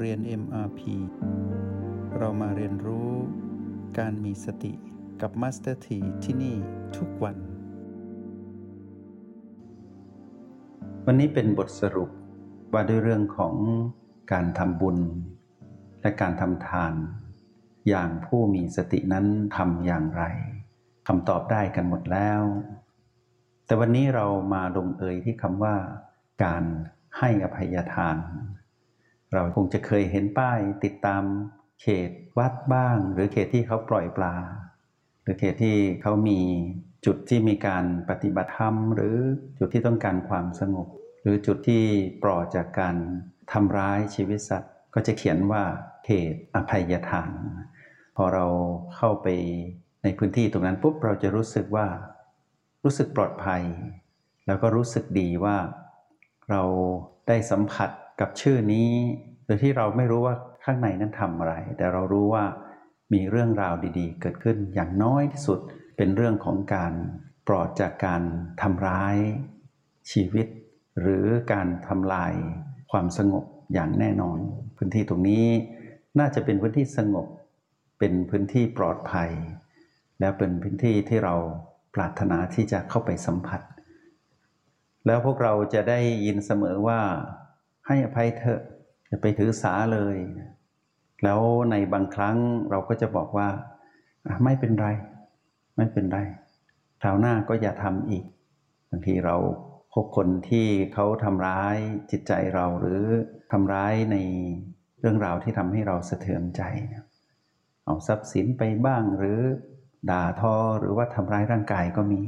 เรียน MRP เรามาเรียนรู้การมีสติกับ Master T ที่ที่นี่ทุกวัน วันนี้เป็นบทสรุปว่าด้วยเรื่องของการทำบุญ และการทำทาน อย่างผู้มีสตินั้นทำอย่างไรคำตอบได้กันหมดแล้ว แต่วันนี้เรามาลงเอยที่คำว่า การให้อภัยทาน เราคงจะเคยเห็นป้ายติดตามเขตวัดบ้าง หรือเขตที่เขาปล่อยปลา หรือเขตที่เขามีจุดที่มีการปฏิบัติธรรม หรือจุดที่ต้องการความสงบ หรือจุดที่ปลอดจากการทำร้ายชีวิตสัตว์ ก็จะเขียนว่าเขตอภัยทาน พอเราเข้าไปในพื้นที่ตรงนั้นปุ๊บเราจะรู้สึกว่า รู้สึกปลอดภัย แล้วก็รู้สึกดีว่าเราได้สัมผัส กับชื่อนี้ โดยที่เราไม่รู้ว่าข้างในนั้นทำอะไร แต่เรารู้ว่ามีเรื่องราวดีๆ เกิดขึ้นอย่างน้อยที่สุดเป็นเรื่องของการปลอดจากการทำร้าย ชีวิต หรือการทำลายความสงบอย่างแน่นอน พื้นที่ตรงนี้น่าจะเป็นพื้นที่สงบ เป็นพื้นที่ปลอดภัย และเป็นพื้นที่ที่เราปรารถนาที่จะเข้าไปสัมผัส แล้วพวกเราจะได้ยินเสมอว่า ให้อภัยเถอะอย่าไปถือสาเลย แล้วในบางครั้งเราก็จะบอกว่าไม่เป็นไร ไม่เป็นไรคราวหน้าก็อย่าทำอีกบางทีเราพบคนที่เขาทำร้ายจิตใจเราหรือทำร้ายในเรื่องราวที่ทำให้เราสะเทือนใจ เอาทรัพย์สินไปบ้างหรือด่าทอหรือว่าทำร้ายร่างกายก็มี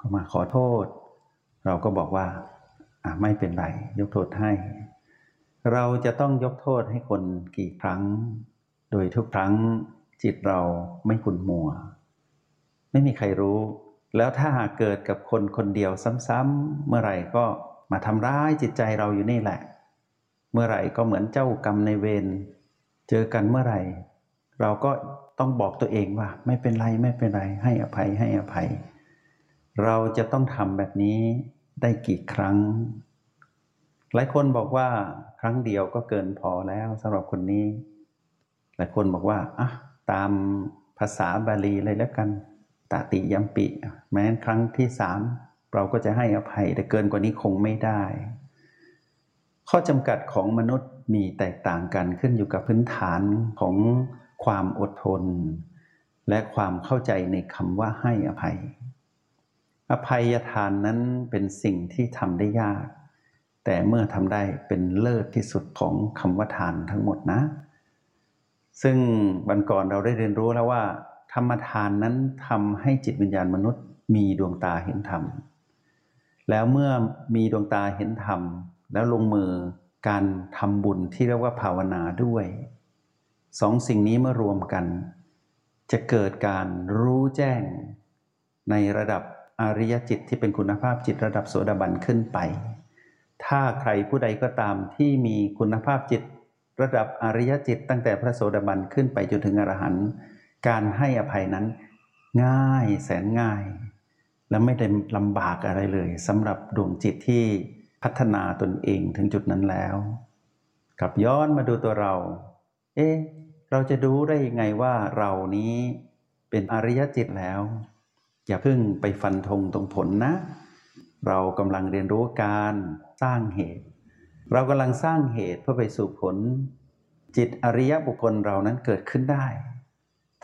ก็มาขอโทษ เราก็บอกว่า ไม่เป็นไร ยกโทษให้ เราจะต้องยกโทษให้คนกี่ครั้ง โดยทุกครั้งจิตเราไม่ขุนมัว ไม่มีใครรู้ แล้วถ้าหากเกิดกับคนคนเดียวซ้ำๆเมื่อไหร่ก็มาทำร้ายจิตใจเราอยู่นี่แหละ เมื่อไหร่ก็เหมือนเจ้ากรรมในเวรเจอกันเมื่อไหร่ เราก็ต้องบอกตัวเองว่า ไม่เป็นไรไม่เป็นไรให้อภัยให้อภัย เราจะต้องทำแบบนี้ ได้กี่ครั้ง หลายคนบอกว่าครั้งเดียวก็เกินพอแล้วสำหรับคนนี้ หลายคนบอกว่าอะตามภาษาบาลีเลยแล้วกันตติยัมปิ แม้ครั้งที่สามเราก็จะให้อภัย แต่เกินกว่านี้คงไม่ได้ ข้อจำกัดของมนุษย์มีแตกต่างกันขึ้นอยู่กับพื้นฐานของความอดทน และความเข้าใจในคำว่าให้อภัย อภัยทานนั้นเป็นสิ่งที่ทำได้ยาก แต่เมื่อทำได้เป็นเลิศที่สุดของคำว่าทานทั้งหมดนะ ซึ่งวันก่อนเราได้เรียนรู้แล้วว่า ธรรมทานนั้นทำให้จิตวิญญาณมนุษย์ มีดวงตาเห็นธรรม แล้วเมื่อมีดวงตาเห็นธรรม แล้วลงมือการทำบุญที่เรียกว่าภาวนาด้วยสองสิ่งนี้เมื่อรวมกัน จะเกิดการรู้แจ้งในระดับ อริยจิตที่เป็นคุณภาพจิตระดับโสดาบันขึ้นไป ถ้าใครผู้ใดก็ตามที่มีคุณภาพจิตระดับอริยจิต ตั้งแต่พระโสดาบันขึ้นไปจนถึงอรหันต์การให้อภัยนั้น ง่ายแสนง่าย และไม่ได้ลำบากอะไรเลยสำหรับดวงจิตที่พัฒนาตนเองถึงจุดนั้นแล้วกลับย้อนมาดูตัวเรา เอ๊ะ เราจะดูได้ยังไงว่าเรานี้เป็นอริยจิตแล้ว อย่าเพิ่งไปฟันธงตรงผลนะ เรากำลังเรียนรู้การสร้างเหตุ เรากำลังสร้างเหตุเพื่อไปสู่ผล จิตอริยบุคคลเรานั้นเกิดขึ้นได้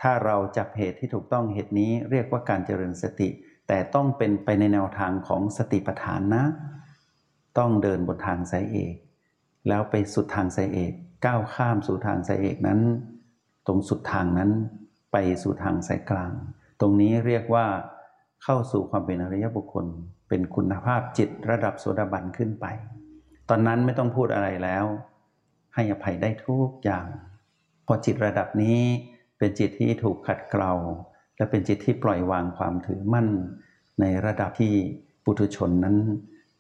ถ้าเราจับเหตุที่ถูกต้องเหตุนี้เรียกว่าการเจริญสติ แต่ต้องเป็นไปในแนวทางของสติปัฏฐานนะ ต้องเดินบนทางสายเอก แล้วไปสุดทางสายเอกก้าวข้ามสู่ทางสายเอกนั้น ตรงสุดทางนั้นไปสู่ทางสายกลาง ตรงนี้เรียกว่า เข้าสู่ความเป็นอริยบุคคล เป็นคุณภาพจิตระดับโสดาบันขึ้นไป ตอนนั้นไม่ต้องพูดอะไรแล้ว ให้อภัยได้ทุกอย่าง พอจิตระดับนี้เป็นจิตที่ถูกขัดเกลาและเป็นจิตที่ปล่อยวางความถือมั่น ในระดับที่ปุถุชนนั้น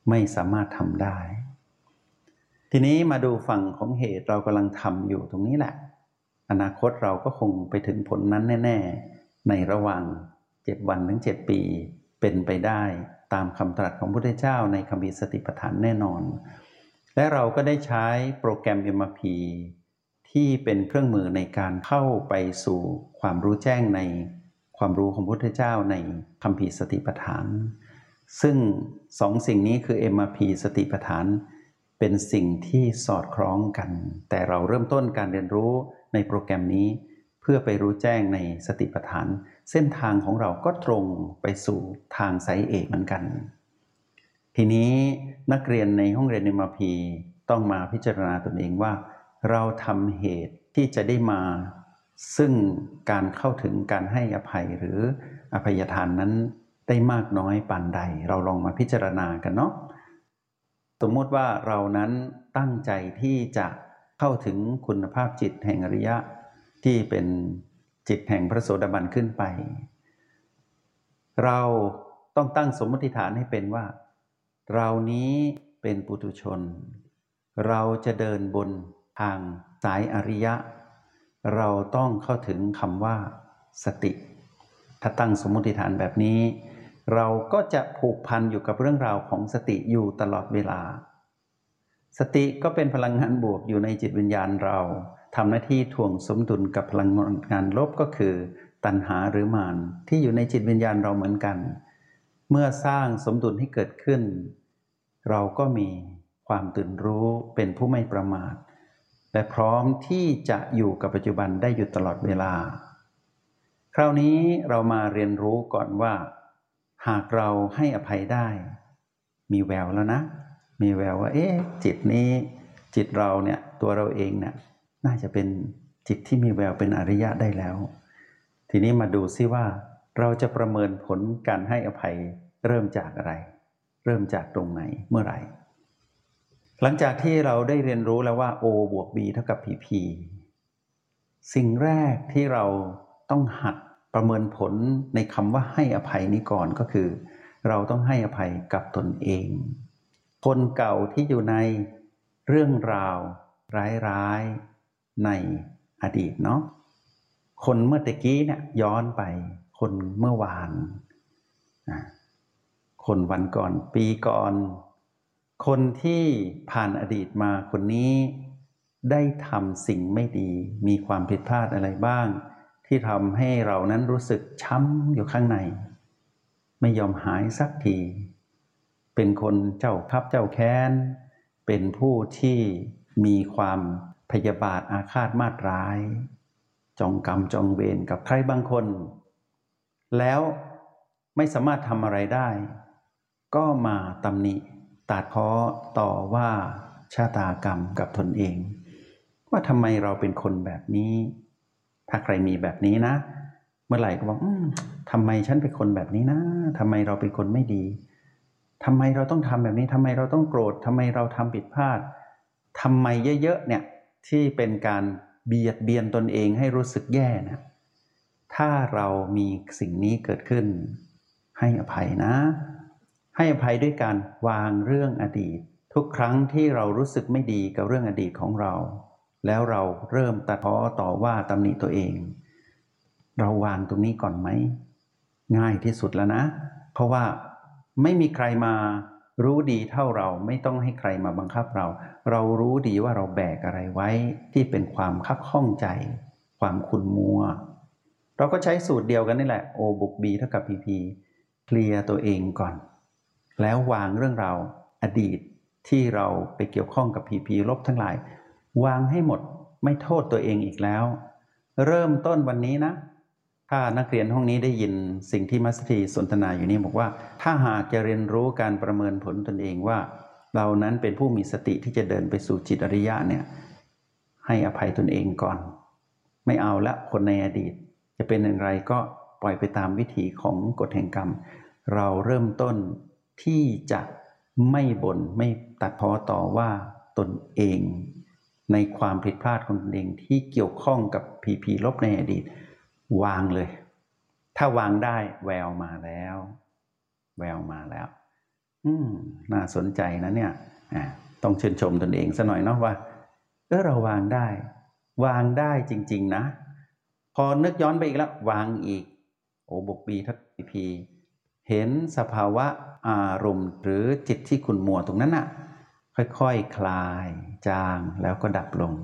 ไม่สามารถทำได้ ทีนี้มาดูฝั่งของเหตุเรากำลังทำอยู่ตรงนี้แหละ อนาคตเราก็คงไปถึงผลนั้นแน่ ๆ ในระหว่าง เจ็ดวันถึงเจ็ดปีเป็นไปได้ตามคำตรัสของพระพุทธเจ้าในคำพิสติปัฏฐานแน่นอน และเราก็ได้ใช้โปรแกรม MRP ที่เป็นเครื่องมือในการเข้าไปสู่ความรู้แจ้งในความรู้ของพุทธเจ้าในคำพีสติปัฏฐาน ซึ่งสองสิ่งนี้คือ MRP สติปัฏฐาน เป็นสิ่งที่สอดคล้องกัน แต่เราเริ่มต้นการเรียนรู้ในโปรแกรมนี้ เพื่อไปรู้แจ้งในสติปัฏฐาน เส้นทางของเราก็ตรงไปสู่ทางสายเอกเหมือนกัน ทีนี้นักเรียนในห้องเรียน MRP ต้องมาพิจารณาตนเองว่า เราทำเหตุที่จะได้มา ซึ่งการเข้าถึงการให้อภัยหรืออภัยทานนั้นได้มากน้อยปานใด เราลองมาพิจารณากันเนาะสมมติว่าเรานั้นตั้งใจที่จะเข้าถึงคุณภาพจิตแห่งอริยะที่เป็น จิตแห่งพระโสดาบันขึ้นไป เราต้องตั้งสมมติฐานให้เป็นว่า เรานี้เป็นปุถุชน เราจะเดินบนทางสายอริยะ เราต้องเข้าถึงคำว่าสติ ถ้าตั้งสมมติฐานแบบนี้ เราก็จะผูกพันอยู่กับเรื่องราวของสติอยู่ตลอดเวลา สติก็เป็นพลังงานบวกอยู่ในจิตวิญญาณเรา ทำหน้าที่ถ่วงสมดุลกับพลังงานลบก็คือ ตัณหาหรือมานที่อยู่ในจิตวิญญาณเราเหมือนกัน เมื่อสร้างสมดุลให้เกิดขึ้น เราก็มีความตื่นรู้เป็นผู้ไม่ประมาท และพร้อมที่จะอยู่กับปัจจุบันได้อยู่ตลอดเวลา คราวนี้เรามาเรียนรู้ก่อนว่า หากเราให้อภัยได้ มีแววแล้วนะ มีแววว่า เอ๊ะจิตนี้ จิตเราเนี่ยตัวเราเองเนี่ย น่าจะเป็นจิตที่มีแววเป็นอริยะได้แล้ว ทีนี้มาดูซิว่า เราจะประเมินผลการให้อภัยเริ่มจากอะไร เริ่มจากตรงไหนเมื่อไหร่ หลังจากที่เราได้เรียนรู้แล้วว่า O บวก B เท่ากับ PP สิ่งแรกที่เราต้องหัดประเมินผลในคำว่าให้อภัยนี้ก่อนก็คือ เราต้องให้อภัยกับตนเอง คนเก่าที่อยู่ในเรื่องราว ร้ายๆ ในอดีตเนาะคนเมื่อตะกี้เนี่ยย้อนไป คนเมื่อวานคนวันก่อนปีก่อน คนที่ผ่านอดีตมาคนนี้ได้ทำสิ่งไม่ดี มีความผิดพลาดอะไรบ้าง ที่ทำให้เรานั้นรู้สึกช้ำอยู่ข้างใน ไม่ยอมหายสักที เป็นคนเจ้าพับเจ้าแค้น เป็นผู้ที่มีความ พยาบาทอาฆาตมาตร้าย จองกรรมจองเวรกับใครบางคน แล้วไม่สามารถทำอะไรได้ ก็มาตำหนิตัดพาะต่อว่าชาตากรรมกับตนเอง ว่าทำไมเราเป็นคนแบบนี้ ถ้าใครมีแบบนี้นะ เมื่อไหร่ก็บอกทำไมฉันเป็นคนแบบนี้นะทำไมเราเป็นคนไม่ดีทำไมเราต้องทำแบบนี้ทำไมเราต้องโกรธทำไมเราทำผิดพลาดทำไมเยอะๆเนี่ย ที่เป็นการเบียดเบียนตนเองให้รู้สึกแย่นะถ้าเรามีสิ่งนี้เกิดขึ้น ให้อภัยนะ ให้อภัยด้วยการวางเรื่องอดีต ทุกครั้งที่เรารู้สึกไม่ดีกับเรื่องอดีตของเรา แล้วเราเริ่มตัดพ้อต่อว่าตำหนิตัวเอง เราวางตรงนี้ก่อนไหม ง่ายที่สุดแล้วนะ เพราะว่าไม่มีใครมา รู้ดีเท่าเราไม่ต้องให้ใครมาบังคับเรา เรารู้ดีว่าเราแบกอะไรไว้ที่เป็นความคับข้องใจ ความขุ่นมัว เราก็ใช้สูตรเดียวกันนี่แหละ O บุก B เท่ากับ PP เคลียร์ตัวเองก่อน แล้ววางเรื่องราวอดีตที่เราไปเกี่ยวข้องกับผีผีลบทั้งหลาย วางให้หมดไม่โทษตัวเองอีกแล้ว เริ่มต้นวันนี้นะ ถ้านักเรียนห้องนี้ได้ยินสิ่งที่มัสตีสนทนาอยู่นี่บอกว่า ถ้าหากจะเรียนรู้การประเมินผลตนเองว่า เรานั้นเป็นผู้มีสติที่จะเดินไปสู่จิตอริยะเนี่ยให้อภัยตนเองก่อน ไม่เอาละคนในอดีต จะเป็นอย่างไรก็ปล่อยไปตามวิถีของกฎแห่งกรรม เราเริ่มต้นที่จะไม่บน่นไม่ตัดพ้อต่อว่าตนเอง ในความผิดพลาดของตนเองที่เกี่ยวข้องกับผีผีลบในอดีต วางเลย ถ้าวางได้แววมาแล้ว แววมาแล้ว อืมน่าสนใจนะเนี่ยต้องชื่นชมตนเองซะหน่อยเนาะว่าเออเราวางได้ วางได้จริง ๆ นะ พอนึกย้อนไปอีกแล้ว วางอีก โอ้บุกบีทักพี เห็นสภาวะอารมณ์หรือจิตที่ขุนมัวตรงนั้นน่ะค่อยๆคลาย จางแล้วก็ดับลง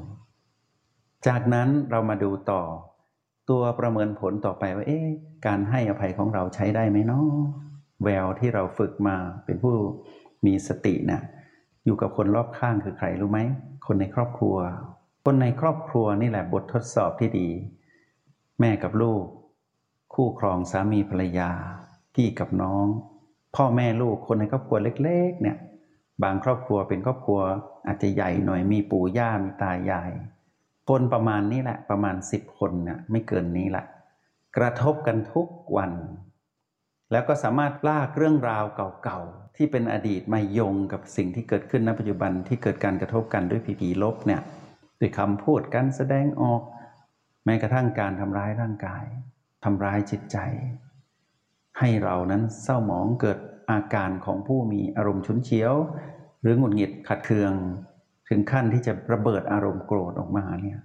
จากนั้นเรามาดูต่อ ตัวประเมินผลต่อไปว่า เอ๊ะการให้อภัยของเราใช้ได้ไหมเนาะแววที่เราฝึกมาเป็นผู้มีสตินะ่ะอยู่กับคนรอบข้างคือใครรู้ไหม คนในครอบครัว คนในครอบครัวนี่แหละบททดสอบที่ดี แม่กับลูก คู่ครองสามีภรรยา พี่กับน้อง พ่อแม่ลูกคนในครอบครัวเล็ก ๆ เนี่ย บางครอบครัวเป็นครอบครัวอาจจะใหญ่หน่อยมีปู่ย่ามีตายาย คนประมาณนี้แหละ ประมาณสิบคนเนี่ยไม่เกินนี้แหละกระทบกันทุกวัน แล้วก็สามารถลากเรื่องราวเก่าๆ ที่เป็นอดีตมาโยงกับสิ่งที่เกิดขึ้นณปัจจุบันที่เกิดการกระทบกันด้วยผีผีลบเนี่ยด้วยคำพูดการแสดงออก แม้กระทั่งการทำร้ายร่างกายทำร้ายจิตใจ ให้เรานั้นเศร้าหมองเกิดอาการของผู้มีอารมณ์ฉุนเฉียว หรือหงุดหงิดขัดเคือง ถึงขั้นที่จะระเบิดอารมณ์โกรธออกมาเนี่ย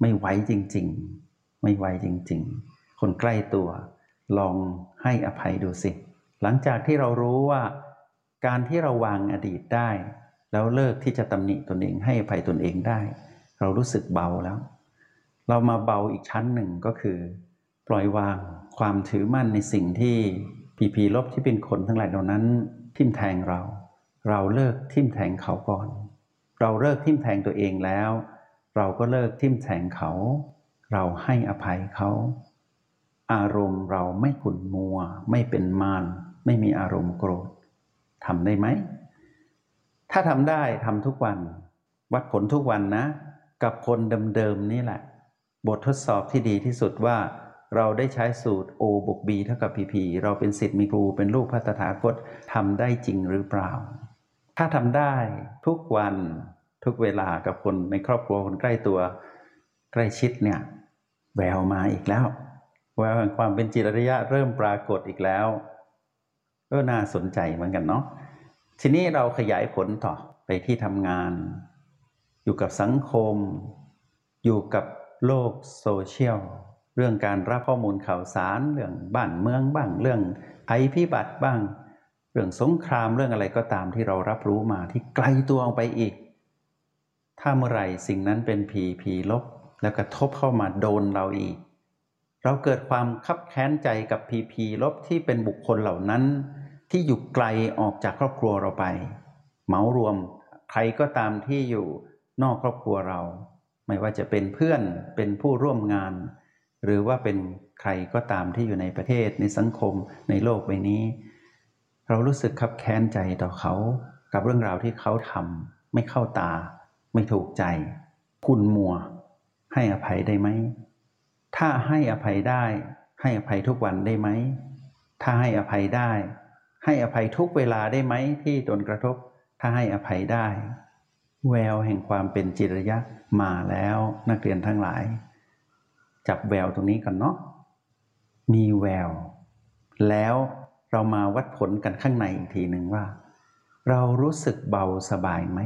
ไม่ไหวจริง ๆ ไม่ไหวจริง ๆ คนใกล้ตัวลองให้อภัยดูสิ หลังจากที่เรารู้ว่า การที่เราวางอดีตได้ แล้วเลิกที่จะตำหนิตนเองให้อภัยตนเองได้ เรารู้สึกเบาแล้ว เรามาเบาอีกชั้นหนึ่งก็คือ ปล่อยวางความถือมั่นในสิ่งที่ผีผีลบที่เป็นคนทั้งหลายเหล่านั้นทิ่มแทงเรา เราเลิกทิ่มแทงเขาก่อน เราเลิกทิ่มแทงตัวเองแล้ว เราก็เลิกทิ่มแทงเขา เราให้อภัยเขา อารมณ์เราไม่ขุ่นมัว ไม่เป็นมารไม่มีอารมณ์โกรธทำได้ไหม ถ้าทำได้ทำทุกวัน วัดผลทุกวันนะ กับคนเดิมๆนี่แหละ บททดสอบที่ดีที่สุดว่า เราได้ใช้สูตร O บวก B เท่ากับ PP เราเป็นสิทธิ์มีครูเป็นลูกพระตถาคตทำได้จริงหรือเปล่า ถ้าทำได้ทุกวันทุกเวลากับคนในครอบครัวคนใกล้ตัวใกล้ชิดเนี่ยแววมาอีกแล้วแววแห่งความเป็นจิตริยะเริ่มปรากฏอีกแล้วก็น่าสนใจเหมือนกันเนาะทีนี้เราขยายผลต่อไปที่ทำงาน อยู่กับสังคม อยู่กับโลกโซเชียลเรื่องการรับข้อมูลข่าวสาร เรื่องบ้านเมืองบ้าง เรื่องภัยพิบัติบ้าง เรื่องสงครามเรื่องอะไรก็ตามที่เรารับรู้มาที่ไกลตัวออกไปอีก ถ้าเมื่อไหร่สิ่งนั้นเป็นผีผีลบ แล้วกระทบเข้ามาโดนเราอีก เราเกิดความคับแค้นใจกับผีผีลบที่เป็นบุคคลเหล่านั้น ที่อยู่ไกลออกจากครอบครัวเราไป เหมารวมใครก็ตามที่อยู่นอกครอบครัวเรา ไม่ว่าจะเป็นเพื่อนเป็นผู้ร่วมงาน หรือว่าเป็นใครก็ตามที่อยู่ในประเทศในสังคมในโลกใบนี้ เรารู้สึกขับแค้นใจต่อเขา กับเรื่องราวที่เขาทำไม่เข้าตา ไม่ถูกใจ คุณมัว ให้อภัยได้ไหม ถ้าให้อภัยได้ ให้อภัยทุกวันได้ไหม ถ้าให้อภัยได้ ให้อภัยทุกเวลาได้ไหมที่โดนกระทบ ถ้าให้อภัยได้ แววแห่งความเป็นจิตรยะมาแล้วนักเรียนทั้งหลาย จับแววตรงนี้ก่อนเนาะมีแวว แล้ว เรามาวัดผลกันข้างในอีกทีหนึ่งว่า เรารู้สึกเบาสบายไหม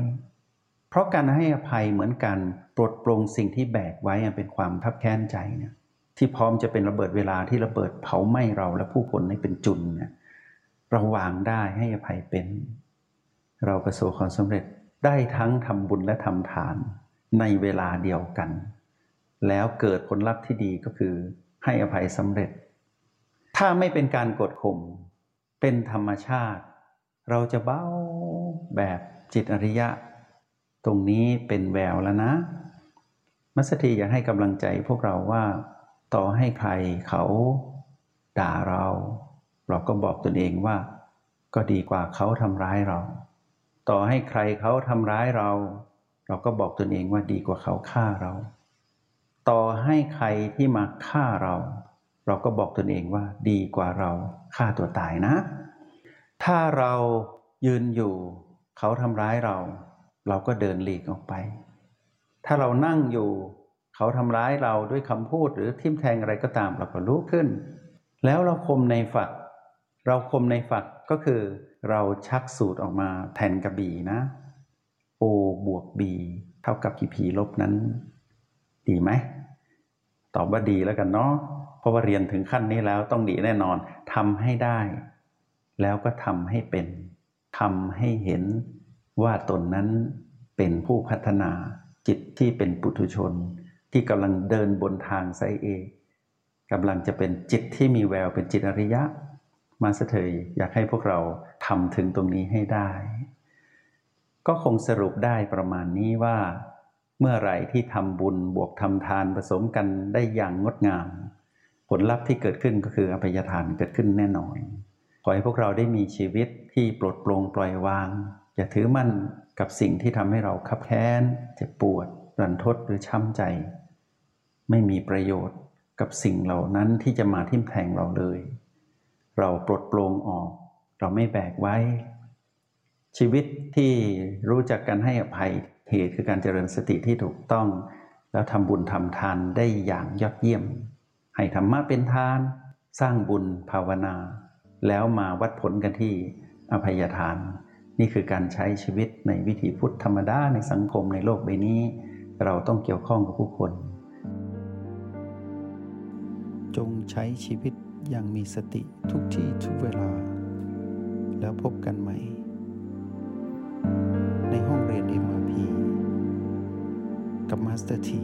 เพราะการให้อภัยเหมือนการปลดปลงสิ่งที่แบกไว้เป็นความทับแค้นใจเนี่ยที่พร้อมจะเป็นระเบิดเวลาที่ระเบิดเผาไหม้เราและผู้คนให้เป็นจุนเนี่ยเราวางได้ให้อภัยเป็น เราประสบความสำเร็จได้ทั้งทำบุญและทำทานในเวลาเดียวกัน แล้วเกิดผลลัพธ์ที่ดีก็คือให้อภัยสำเร็จ ถ้าไม่เป็นการกดข่ม เป็นธรรมชาติ เราจะเบ้าแบบจิตอริยะ ตรงนี้เป็นแววแล้วนะ มัสถีอยากให้กำลังใจพวกเราว่า ต่อให้ใครเขาด่าเรา เราก็บอกตนเองว่า ก็ดีกว่าเขาทำร้ายเรา ต่อให้ใครเขาทำร้ายเรา เราก็บอกตนเองว่าดีกว่าเขาฆ่าเรา ต่อให้ใครที่มาฆ่าเรา เราก็บอกตนเองว่าดีกว่าเราฆ่าตัวตายนะ ถ้าเรายืนอยู่ เขาทำร้ายเรา เราก็เดินหลีกออกไป ถ้าเรานั่งอยู่ เขาทำร้ายเราด้วยคำพูดหรือทิ่มแทงอะไรก็ตามเราก็ลุกขึ้น แล้วเราคมในฝัก เราคมในฝักก็คือ เราชักสูตรออกมาแทนกับบีนะ O บวก B เท่ากับผีผีลบนั้น ดีไหม ตอบว่าดีแล้วกันเนาะ เพราะว่าเรียนถึงขั้นนี้แล้วต้องดีแน่นอนทำให้ได้ แล้วก็ทำให้เป็นทำให้เห็นว่าตนนั้นเป็นผู้พัฒนาจิตที่เป็นปุถุชน ที่กำลังเดินบนทางไซเอกำลังจะเป็นจิตที่มีแววเป็นจิตอริยะ มาสเถยอยากให้พวกเราทำถึงตรงนี้ให้ได้ ก็คงสรุปได้ประมาณนี้ว่า เมื่อไหร่ที่ทำบุญบวกทำทานผสมกันได้อย่างงดงาม ผลลัพธ์ที่เกิดขึ้นก็คืออภัยทานเกิดขึ้นแน่นอน ขอให้พวกเราได้มีชีวิตที่ปลดปลงปล่อยวาง อย่าถือมั่นกับสิ่งที่ทำให้เราคับแค้นเจ็บปวดรันทดหรือช้ำใจ ไม่มีประโยชน์กับสิ่งเหล่านั้นที่จะมาทิ่มแทงเราเลย เราปลดปลงออก เราไม่แบกไว้ ชีวิตที่รู้จักการให้อภัยเหตุคือการเจริญสติที่ถูกต้อง แล้วทำบุญทำทานได้อย่างยอดเยี่ยม ให้ธรรมะเป็นทาน สร้างบุญภาวนา แล้วมาวัดผลกันที่อภัยทาน นี่คือการใช้ชีวิตในวิถีพุทธธรรมดาในสังคมในโลกใบนี้ เราต้องเกี่ยวข้องกับผู้คน จงใช้ชีวิตอย่างมีสติทุกที่ทุกเวลา แล้วพบกันใหม่ ในห้องเรียน MRP กับมาสเตอร์ที